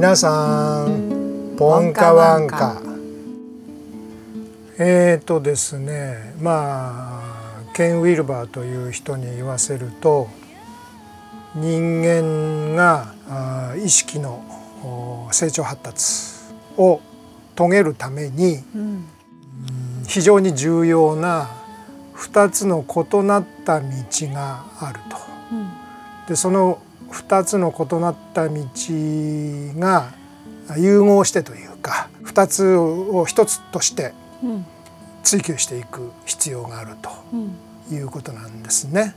皆さんポンカワンカ。えっ、ー、とですねまあケン・ウィルバーという人に言わせると人間が意識の成長発達を遂げるために、うん、非常に重要な2つの異なった道があると。うん、でその2つの異なった道が融合してというか2つを1つとして追求していく必要があるということなんですね。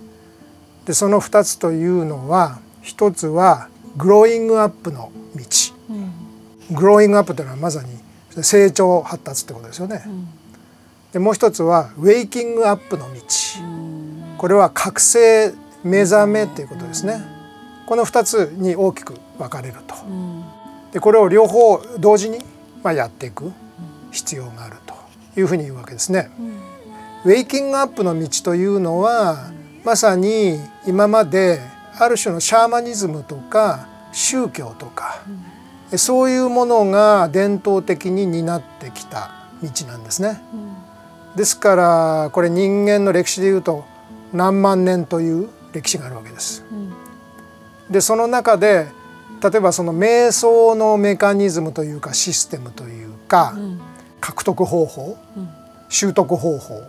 でその2つというのは1つはグローイングアップの道、うん、グローイングアップというのはまさに成長発達ってことですよね。うん、でもう一つはウェイキングアップの道、うん、これは覚醒目覚めということですね。この2つに大きく分かれると。でこれを両方同時にまあやっていく必要があるというふうに言うわけですね。ウェイキングアップの道というのはまさに今まである種のシャーマニズムとか宗教とか、うん、そういうものが伝統的に担ってきた道なんですね。うん、ですからこれ人間の歴史でいうと何万年という歴史があるわけです。うん、でその中で例えばその瞑想のメカニズムというかシステムというか、獲得方法、習得方法。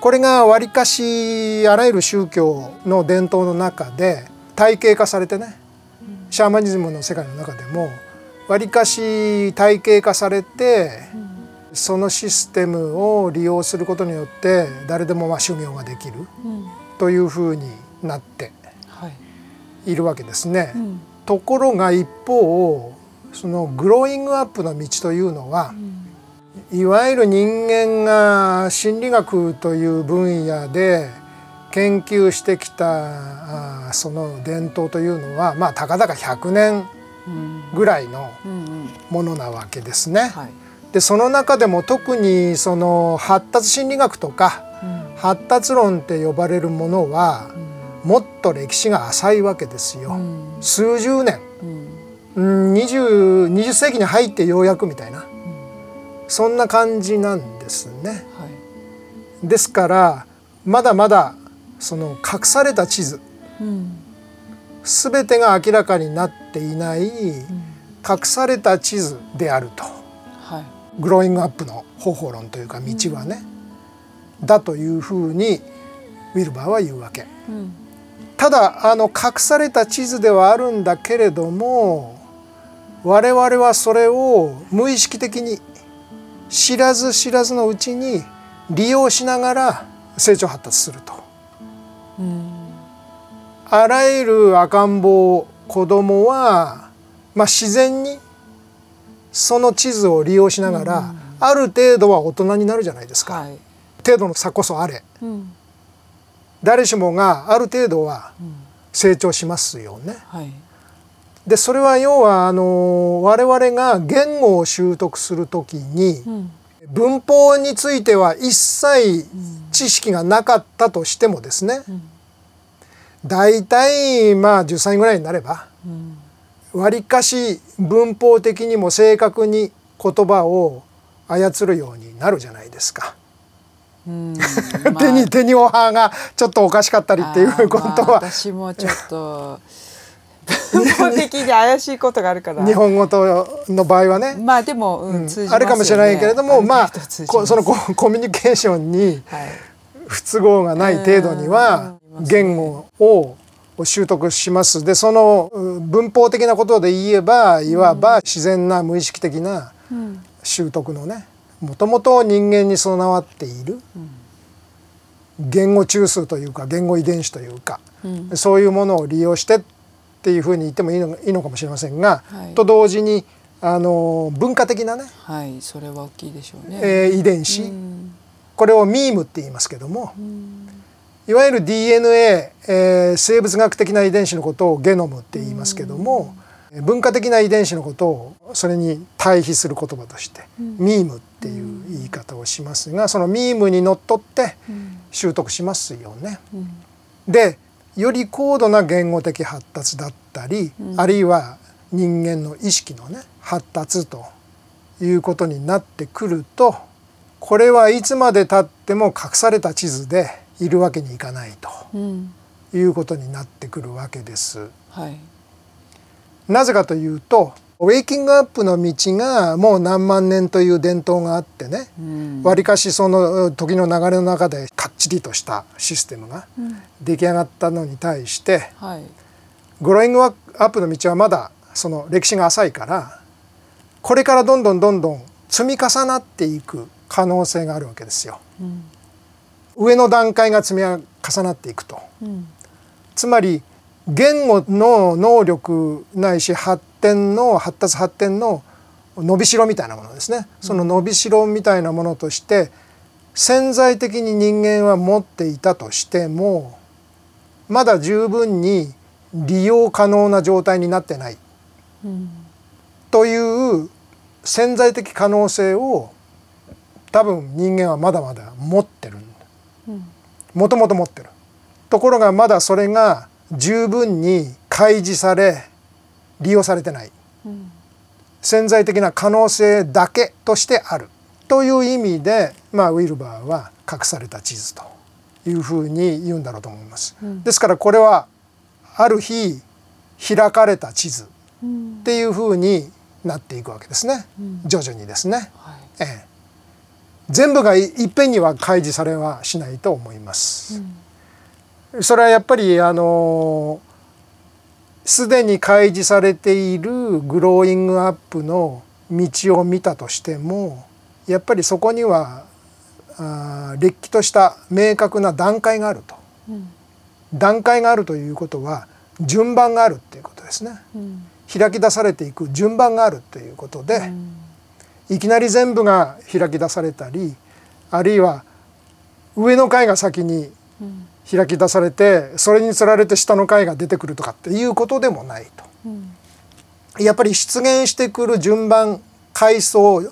これがわりかしあらゆる宗教の伝統の中で体系化されてねシャーマニズムの世界の中でもわりかし体系化されてそのシステムを利用することによって誰でもまあ修行ができるというふうになっているわけですね。ところが一方そのグローイングアップの道というのは、いわゆる人間が心理学という分野で研究してきたその伝統というのはまあたかだか100年ぐらいのものなわけですね。でその中でも特にその発達心理学とか発達論って呼ばれるものはもっと歴史が浅いわけですよ。数十年、うん、20, 20世紀に入ってようやくみたいな。そんな感じなんですね。はい、ですからまだまだその隠された地図、うん、全てが明らかになっていない、隠された地図であると、はい、グローイングアップの方法論というか道はね、うん、だというふうにウィルバーは言うわけ。うん、ただあの隠された地図ではあるんだけれども我々はそれを無意識的に知らず知らずのうちに利用しながら成長発達すると。あらゆる赤ん坊子供は、まあ、自然にその地図を利用しながら、ある程度は大人になるじゃないですか、はい、程度の差こそあれ、うん、誰しもがある程度は成長しますよね。はいでそれは要はあの我々が言語を習得する時に、うん、文法については一切知識がなかったとしてもですね、うん、大体まあ10歳ぐらいになればわり、かし文法的にも正確に言葉を操るようになるじゃないですか。手に手におはがちょっとおかしかったりっていうことは、まあ、私もちょっと 文法的に怪しいことがあるから。日本語との場合はね。まあでも、うんね、あるかもしれないけれどもまあそのコミュニケーションに不都合がない程度には言語を習得します。でその文法的なことで言えばいわば自然な無意識的な習得のねもともと人間に備わっている言語中枢というか言語遺伝子というか、そういうものを利用してっていうふうに言ってもいいのいいのかもしれませんが、はい、と同時にあの文化的なね、はい、それは大きいでしょうね、えー、遺伝子、これをミームって言いますけども、いわゆる DNA、えー、生物学的な遺伝子のことをゲノムって言いますけども、文化的な遺伝子のことをそれに対比する言葉として、ミームっていう言い方をしますがそのミームにのっとって習得しますよね。でより高度な言語的発達だったり、うん、あるいは人間の意識のね発達ということになってくるとこれはいつまでたっても隠された地図でいるわけにいかないとうん。いうことになってくるわけです。はいなぜかというとウェイキングアップの道がもう何万年という伝統があってねうん。わりかしその時の流れの中でかっちりとしたシステムがうん。出来上がったのに対してはい。グローイングアップの道はまだその歴史が浅いからこれからどんどんどんどん積み重なっていく可能性があるわけですよ。うん。上の段階が積み重なっていくと。うん。つまり言語の能力ないし発展の発達発展の伸びしろみたいなものですね。その伸びしろみたいなものとして潜在的に人間は持っていたとしてもまだ十分に利用可能な状態になってない。うん。という潜在的可能性を多分人間はまだまだ持ってるうん。もともと持ってる。ところがまだそれが十分に開示され利用されてない。うん潜在的な可能性だけとしてある。という意味で、まあ、ウィルバーは隠された地図というふうに言うんだろうと思います。うん。ですからこれはある日開かれた地図っうん。ていうふうになっていくわけですね。うん。徐々にですね。はい。ええ、全部がいいっぺんには開示されはしないと思います。それはやっぱりあのすでに開示されているグローイングアップの道を見たとしてもやっぱりそこにはあーれっきとした明確な段階があると。うん。段階があるということは順番があるっていうことですね。うん。開き出されていく順番があるということで、うん。いきなり全部が開き出されたりあるいは上の階が先にうん開き出されてそれにつられて下の階が出てくるとかっていうことでもないうん。とやっぱり出現してくる順番階層、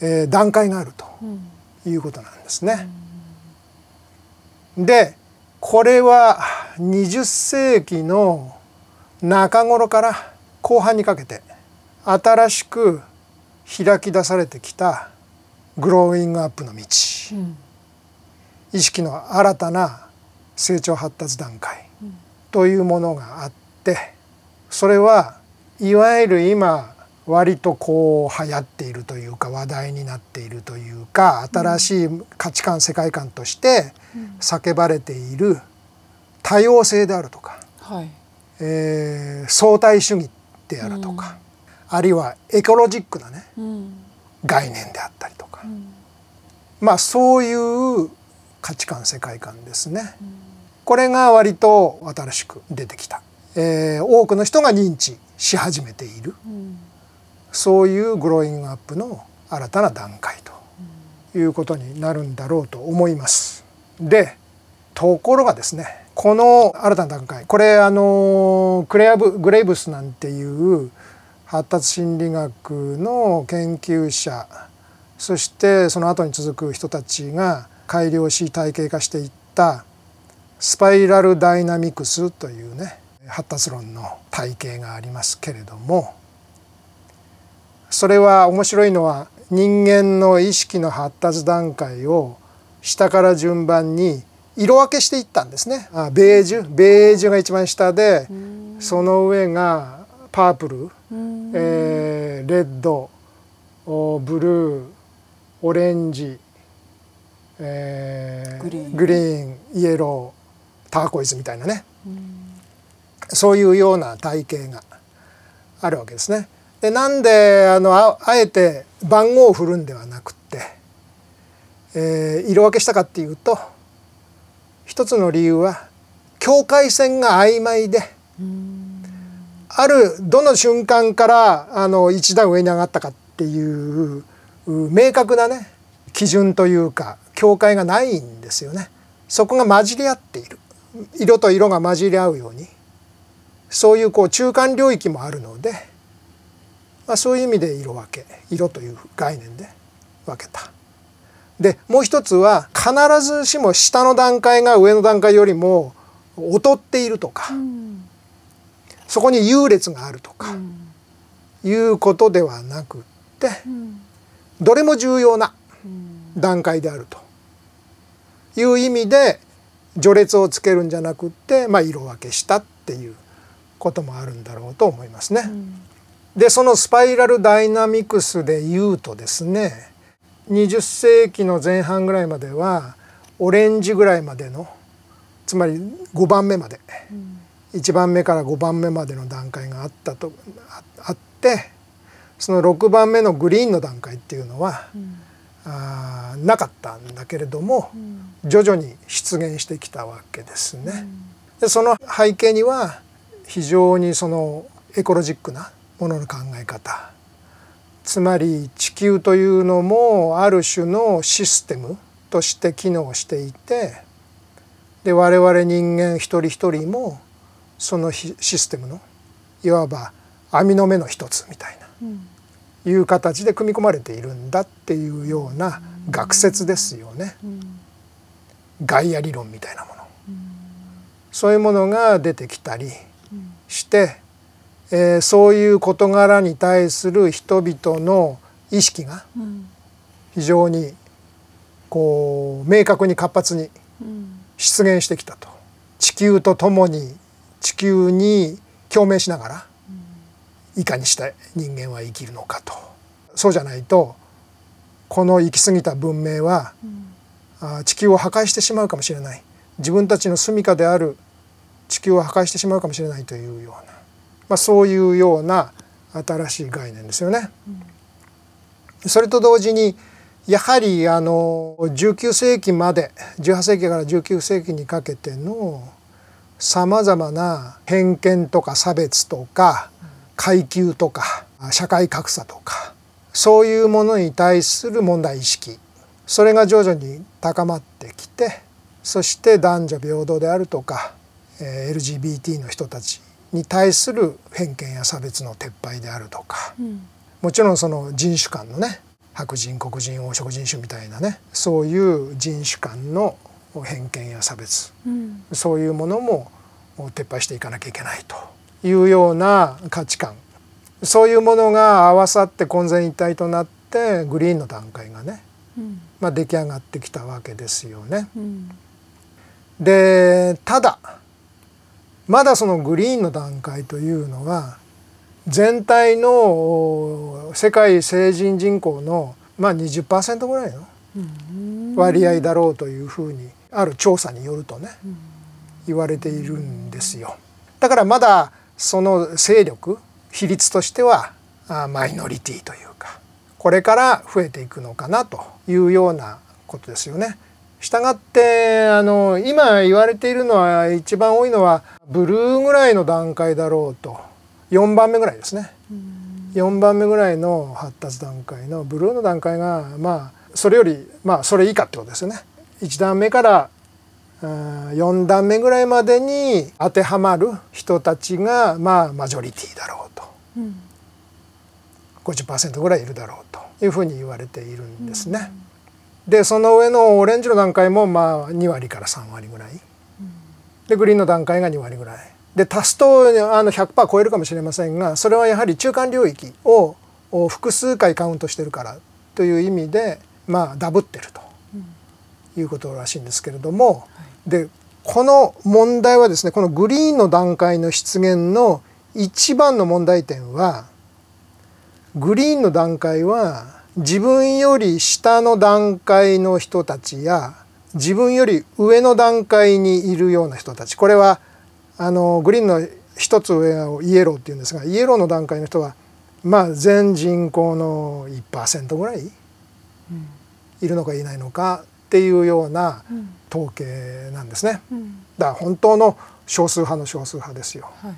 えー段階があるとうん。いうことなんですね。でこれは20世紀の中頃から後半にかけて新しく開き出されてきたグローイングアップの道。うん。意識の新たな成長発達段階というものがあってそれはいわゆる今割とこう流行っているというか話題になっているというか新しい価値観世界観として叫ばれている多様性であるとか、はい。えー相対主義であるとか、あるいはエコロジックなねうん。概念であったりとか、うん。まあそういう価値観世界観ですね。これが割と新しく出てきた、えー多くの人が認知し始めている。うん。そういうグローイングアップの新たな段階ということになるんだろうと思います。でところがですねこの新たな段階これあのクレアブ・グレイブスなんていう発達心理学の研究者そしてその後に続く人たちが改良し体系化していったスパイラルダイナミクスというね発達論の体系がありますけれどもそれは面白いのは人間の意識の発達段階を下から順番に色分けしていったんですね。あベージュベージュが一番下でその上がパープル、うん。えーレッドおブルーオレンジ、えーグリーンイエローターコイズみたいなねうんそういうような体系があるわけですね。でなんであのああえて番号を振るんではなくって、えー色分けしたかっていうと一つの理由は境界線が曖昧でうんあるどの瞬間からあの一段上に上がったかっていうう明確なね基準というか境界がないんですよね。そこが混じり合っている色と色が混じり合うようにそういうこう中間領域もあるので、まあ、そういう意味で色分け色という概念で分けた。でもう一つは必ずしも下の段階が上の段階よりも劣っているとか。うんそこに優劣があるとか、うんいうことではなくってうんどれも重要なうん段階であるという意味で序列をつけるんじゃなくって、まあ、色分けしたっていうこともあるんだろうと思いますね。うん。でそのスパイラルダイナミクスで言うとですね20世紀の前半ぐらいまではオレンジぐらいまでのつまり5番目までうん。1番目から5番目までの段階があったとああってその6番目のグリーンの段階っていうのはうん。あーなかったんだけれどもうん徐々に出現してきたわけですね。でその背景には非常にそのエコロジックなものの考え方。つまり地球というのもある種のシステムとして機能していてで我々人間一人一人もそのシシステムのいわば網の目の一つみたいなうん。いう形で組み込まれているんだっていうような学説ですよね。うんガイア理論みたいなもの。うんそういうものが出てきたりうんして、えーそういう事柄に対する人々の意識が非常にこう明確に活発に出現してきたと。地球と共に地球に共鳴しながらいかにして人間は生きるのかと。そうじゃないとこの行き過ぎた文明はうん地球を破壊してしまうかもしれない。自分たちの住処である地球を破壊してしまうかもしれないというような、まあ、そういうような新しい概念ですよね。それと同時にやはりあの19世紀まで18世紀から19世紀にかけてのさまざまな偏見とか差別とか階級とか社会格差とかそういうものに対する問題意識それが徐々に高まってきてそして男女平等であるとかえー LGBT の人たちに対する偏見や差別の撤廃であるとかうん。もちろんその人種間のね白人黒人黄色人種みたいなねそういう人種間の偏見や差別うん。そういうものも撤廃していかなきゃいけないというような価値観。そういうものが合わさって混然一体となってグリーンの段階がね、うんまあ、出来上がってきたわけですよね。うん。でただまだそのグリーンの段階というのは全体のお世界成人人口のまあ20%ぐらいのうん。割合だろうというふうにある調査によるとね言われているんですよ。だからまだその勢力比率としてはあマイノリティというかこれから増えていくのかなというようなことですよね。したがってあの今言われているのは一番多いのはブルーぐらいの段階だろうと4番目ぐらいですね。4番目ぐらいの発達段階のブルーの段階がまあそれよりまあそれ以下ってことですよね。1段目からうん4段目ぐらいまでに当てはまる人たちがまあマジョリティだろうとうん50%ぐらいいるだろうというふうに言われているんですね。でその上のオレンジの段階もまあ2割から3割ぐらい。でグリーンの段階が2割ぐらい。で足すとあの100%超えるかもしれませんがそれはやはり中間領域をを複数回カウントしてるからという意味でまあダブってるということらしいんですけれども、でこの問題はですねこのグリーンの段階の出現の一番の問題点はグリーンの段階は自分より下の段階の人たちや自分より上の段階にいるような人たちこれはあのグリーンの一つ上をイエローっていうんですがイエローの段階の人はまあ全人口の1%ぐらいいるのかいないのかっていうようなうん統計なんですね。うんだから本当の少数派の少数派ですよ。はい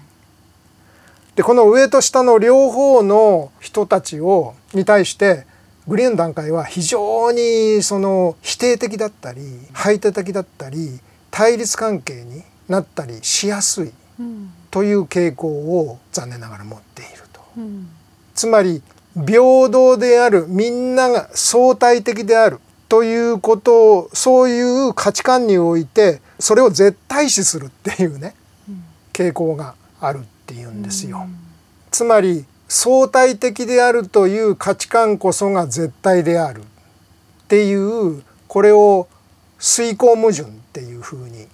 でこの上と下の両方の人たちをに対してグリーンの段階は非常にその否定的だったり排他的だったり対立関係になったりしやすいうん。という傾向を残念ながら持っていると。うん。つまり平等であるみんなが相対的であるということをそういう価値観においてそれを絶対視するっていうねうん。傾向があるっていうんですよ。つまり相対的であるという価値観こそが絶対であるっていうこれを遂行矛盾っていうふうに、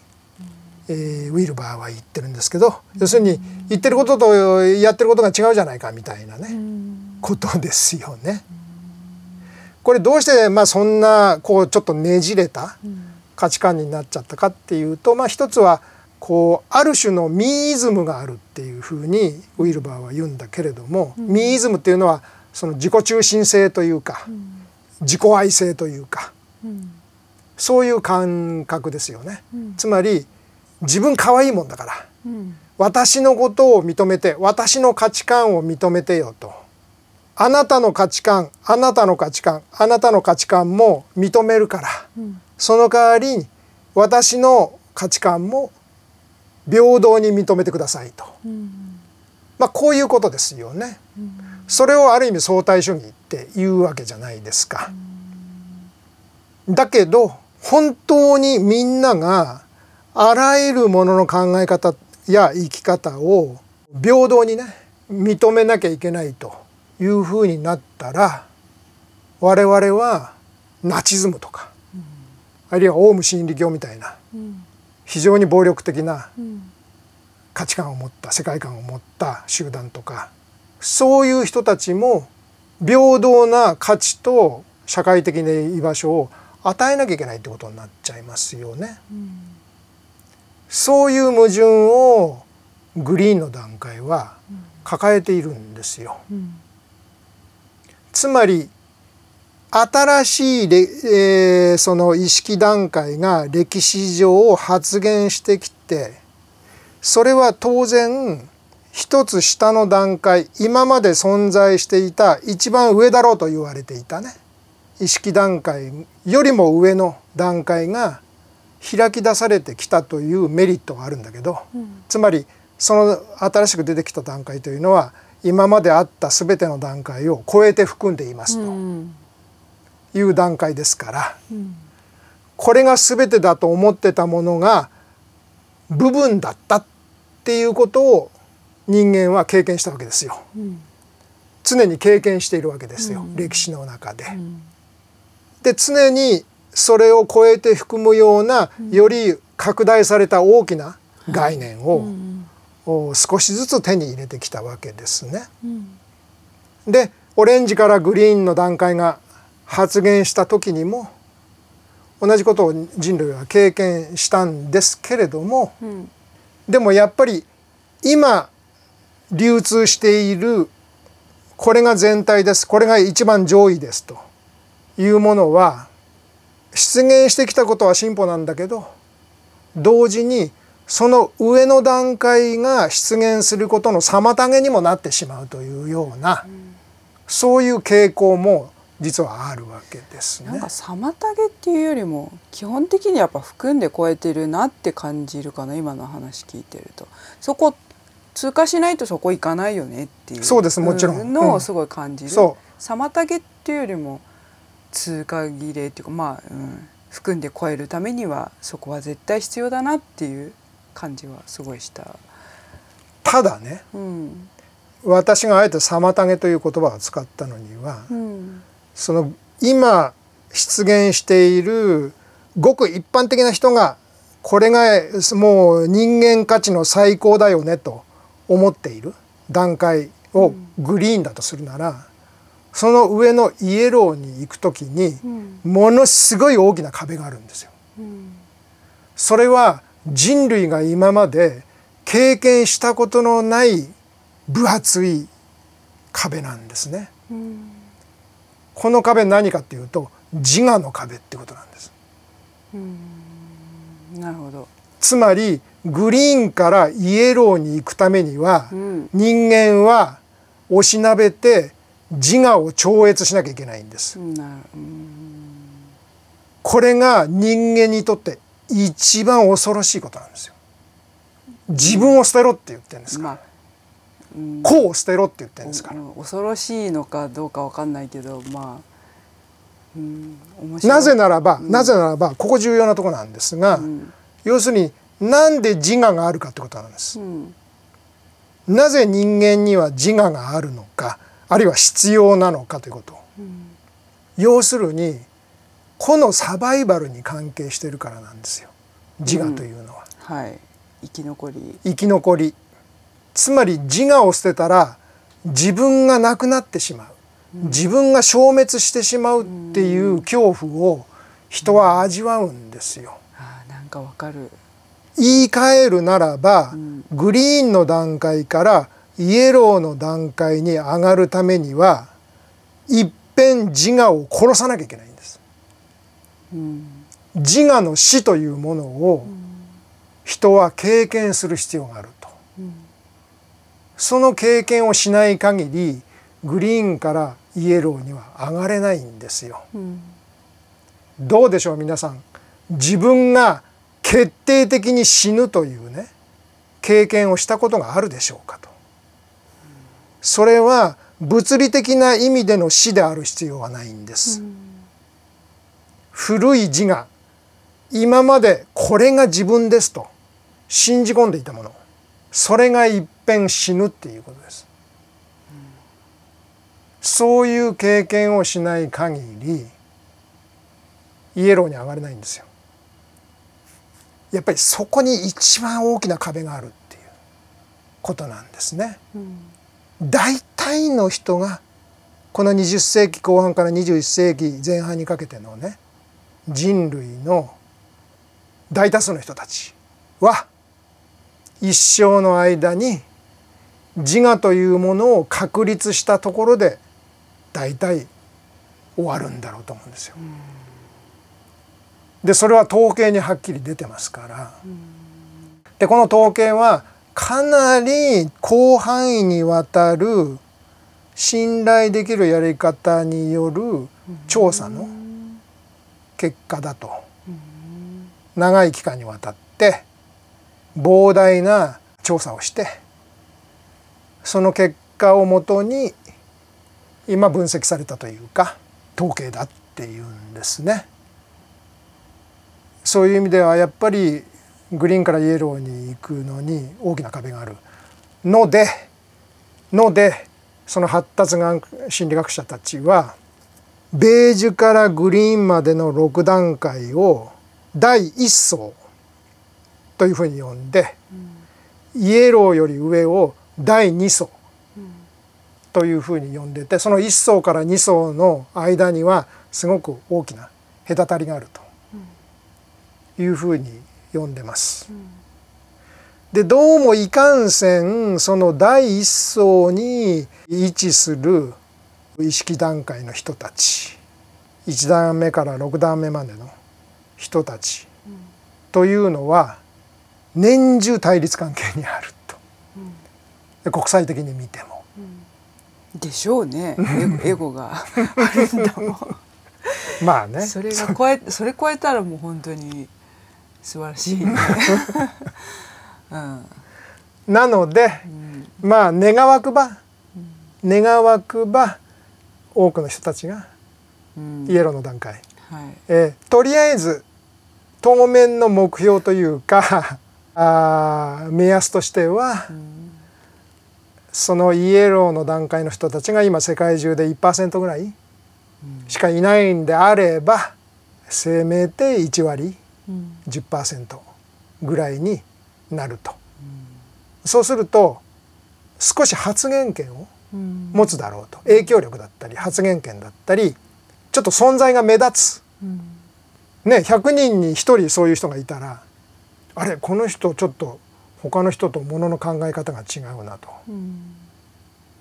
えー、ウィルバーは言ってるんですけど要するに言ってることとやってることが違うじゃないかみたいなねことですよね。これどうしてまあそんなこうちょっとねじれた価値観になっちゃったかっていうとまあ一つはこうある種のミーイズムがあるっていうふうにウィルバーは言うんだけれども、うん、ミーイズムっていうのはその自己中心性というか、うん、自己愛性というか、うん、そういう感覚ですよね。つまり自分可愛いもんだから、私のことを認めて私の価値観を認めてよと。あなたの価値観あなたの価値観あなたの価値観も認めるから、その代わり私の価値観も平等に認めてくださいと、うん、まあこういうことですよね。うん、それをある意味相対主義っていうわけじゃないですか。うん、だけど本当にみんながあらゆるものの考え方や生き方を平等にね認めなきゃいけないというふうになったら我々はナチズムとか、あるいはオウム真理教みたいな、非常に暴力的な価値観を持った世界観を持った集団とかそういう人たちも平等な価値と社会的な居場所を与えなきゃいけないってことになっちゃいますよね。うん、そういう矛盾をグリーンの段階は抱えているんですよ。うん、つまり新しい、えー、その意識段階が歴史上発現してきてそれは当然一つ下の段階今まで存在していた一番上だろうと言われていたね。意識段階よりも上の段階が開き出されてきたというメリットがあるんだけど、うん、つまりその新しく出てきた段階というのは今まであった全ての段階を超えて含んでいますと。うんいう段階ですから、うん、これが全てだと思ってたものが部分だったっていうことを人間は経験したわけですよ。うん、常に経験しているわけですよ、うん、歴史の中で。で常にそれを超えて含むようなより拡大された大きな概念を少しずつ手に入れてきたわけですね。でオレンジからグリーンの段階が発言した時にも同じことを人類は経験したんですけれども、うん、でもやっぱり今流通しているこれが全体ですこれが一番上位ですというものは出現してきたことは進歩なんだけど同時にその上の段階が出現することの妨げにもなってしまうというような、うん、そういう傾向も実はあるわけですね。なんか妨げっていうよりも基本的にやっぱ含んで超えてるなって感じるかな今の話聞いてると。そこ通過しないとそこ行かないよねっていう。そうですもちろん。のをすごい感じる、う。ん、妨げっていうよりも通過儀礼っていうかまあ、うん、含んで超えるためにはそこは絶対必要だなっていう感じはすごいした。ただね、うん、私があえて「妨げ」という言葉を使ったのには、うんその今出現しているごく一般的な人がこれがもう人間価値の最高だよねと思っている段階をグリーンだとするなら、その上のイエローに行く時にものすごい大きな壁があるんですよ。それは人類が今まで経験したことのない分厚い壁なんですね。この壁何かっていうと自我の壁ってことなんです。なるほどつまりグリーンからイエローに行くためには、うん、人間はおしなべて自我を超越しなきゃいけないんです。これが人間にとって一番恐ろしいことなんですよ。自分を捨てろって言ってるんですかまあ子を捨てろって言ってるんですから、恐ろしいのかどうかわかんないけどまあ、うん、なぜならば、うん、なぜならばここ重要なとこなんですが、うん、要するになんで自我があるかってことなんです。なぜ人間には自我があるのかあるいは必要なのかということ。要するに個のサバイバルに関係してるからなんですよ。自我というのは、うん、はい。生き残り。生き残りつまり自我を捨てたら自分がなくなってしまう、うん、自分が消滅してしまうっていう恐怖を人は味わうんですよ。なんかわかる言い換えるならば、うん、グリーンの段階からイエローの段階に上がるためには一遍自我を殺さなきゃいけないんです。うん、自我の死というものを人は経験する必要があると。その経験をしない限りグリーンからイエローには上がれないんですよ。どうでしょう皆さん？自分が決定的に死ぬというね経験をしたことがあるでしょうかと。それは物理的な意味での死である必要はないんです。古い自我今までこれが自分ですと信じ込んでいたものそれが一遍死ぬっていうことです。そういう経験をしない限りイエローに上がれないんですよ。やっぱりそこに一番大きな壁があるっていうことなんですね。うん大体の人がこの20世紀後半から21世紀前半にかけてのね人類の大多数の人たちは一生の間に自我というものを確立したところで大体終わるんだろうと思うんですよ。でそれは統計にはっきり出てますから。でこの統計はかなり広範囲にわたる信頼できるやり方による調査の結果だと長い期間にわたって膨大な調査をしてその結果をもとに今分析されたというか統計だっていうんですね。そういう意味ではやっぱりグリーンからイエローに行くのに大きな壁があるのでのでその発達が心理学者たちはベージュからグリーンまでの6段階を第1層というふうに呼んで、うん、イエローより上を第2層というふうに呼んでてその1層から2層の間にはすごく大きな隔たりがあるというふうに読んでます。でどうもいかんせんその第一層に位置する意識段階の人たち1段目から6段目までの人たちというのは年中対立関係にある、国際的に見ても。うん、でしょうね。エゴが。あるんだもん。まあね。それが超えそれ超えたらもう本当に素晴らしい、ね。うん、なので、うん、まあ願わくば、うん、願わくば多くの人たちがイエローの段階、はい、えー、とりあえず当面の目標というか あ目安としては、そのイエローの段階の人たちが今世界中で1%ぐらいしかいないんであればせめて1割10%ぐらいになると、そうすると少し発言権を持つだろうと。影響力だったり発言権だったりちょっと存在が目立つ、ね100人に1人そういう人がいたらあれこの人ちょっと他の人とものの考え方が違うなと、うん、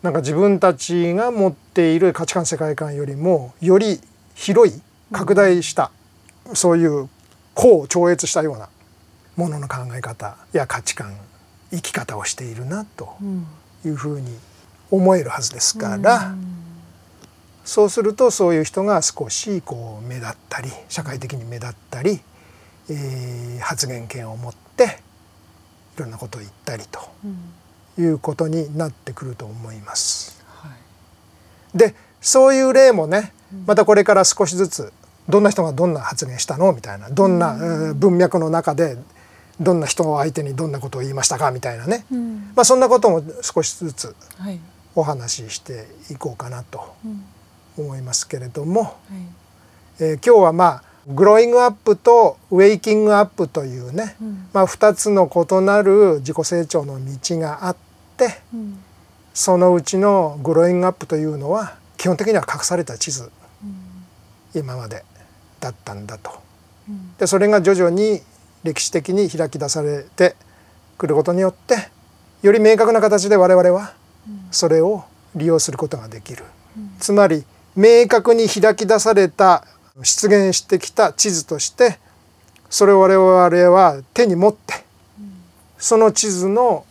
なんか自分たちが持っている価値観世界観よりもより広い拡大した、うん、そういう個を超越したようなものの考え方や価値観生き方をしているなというふうに思えるはずですから、うん、そうするとそういう人が少しこう目立ったり社会的に目立ったり、えー、発言権を持っていろんなことを言ったりということになってくると思います。はい、でそういう例もねまたこれから少しずつどんな人がどんな発言したのみたいなどんな文脈の中でどんな人を相手にどんなことを言いましたかみたいなね、うん。まあ、そんなことも少しずつはい。お話ししていこうかなとうん。思いますけれども、はい。えー今日はまあグローイングアップとウェイキングアップというね、うん。まあ、2つの異なる自己成長の道があってうん。そのうちのグローイングアップというのは基本的には隠された地図今までだったんだと。うん。でそれが徐々に歴史的に開き出されてくることによってより明確な形で我々はそれを利用することができる。つまり明確に開き出された出現してきた地図としてそれを我々は手に持ってその地図の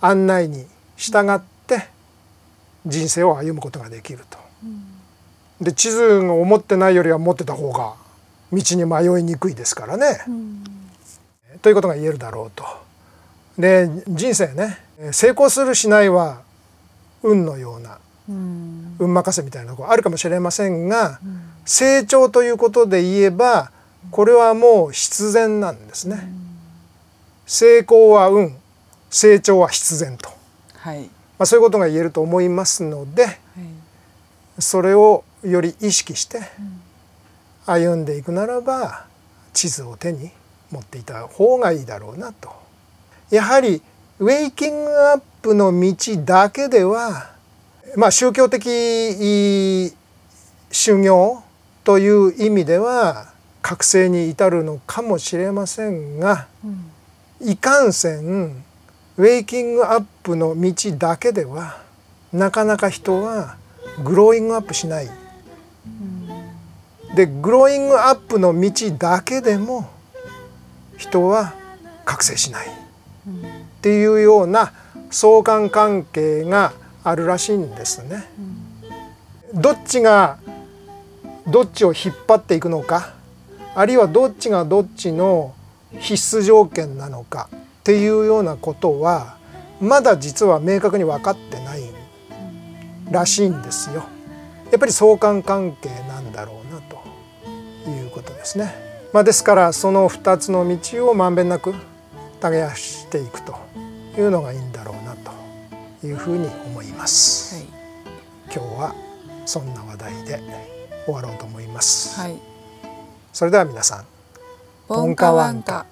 案内に従って人生を歩むことができると。で地図を持ってないよりは持ってた方が道に迷いにくいですからね。うんということが言えるだろうと。で人生ね成功するしないは運のようなうん運任せみたいなところあるかもしれませんが成長ということで言えばこれはもう必然なんですね。成功は運成長は必然と、はいまあ、そういうことが言えると思いますのではいそれをより意識して歩んでいくならば地図を手に持っていた方がいいだろうなと。やはりウェイキングアップの道だけではまあ宗教的修行という意味では覚醒に至るのかもしれませんがうんいかんせんウェイキングアップの道だけではなかなか人はグローイングアップしない。でグローイングアップの道だけでも人は覚醒しないっていうような相関関係があるらしいんですね。どっちがどっちを引っ張っていくのかあるいはどっちがどっちの必須条件なのかっていうようなことはまだ実は明確に分かってないらしいんですよ。やっぱり相関関係なんだろうなということですね。まあ、ですからその2つの道をまんべんなく耕していくというのがいいんだろうなというふうに思います。はい今日はそんな話題で終わろうと思います。はいそれでは皆さんボンカワンカ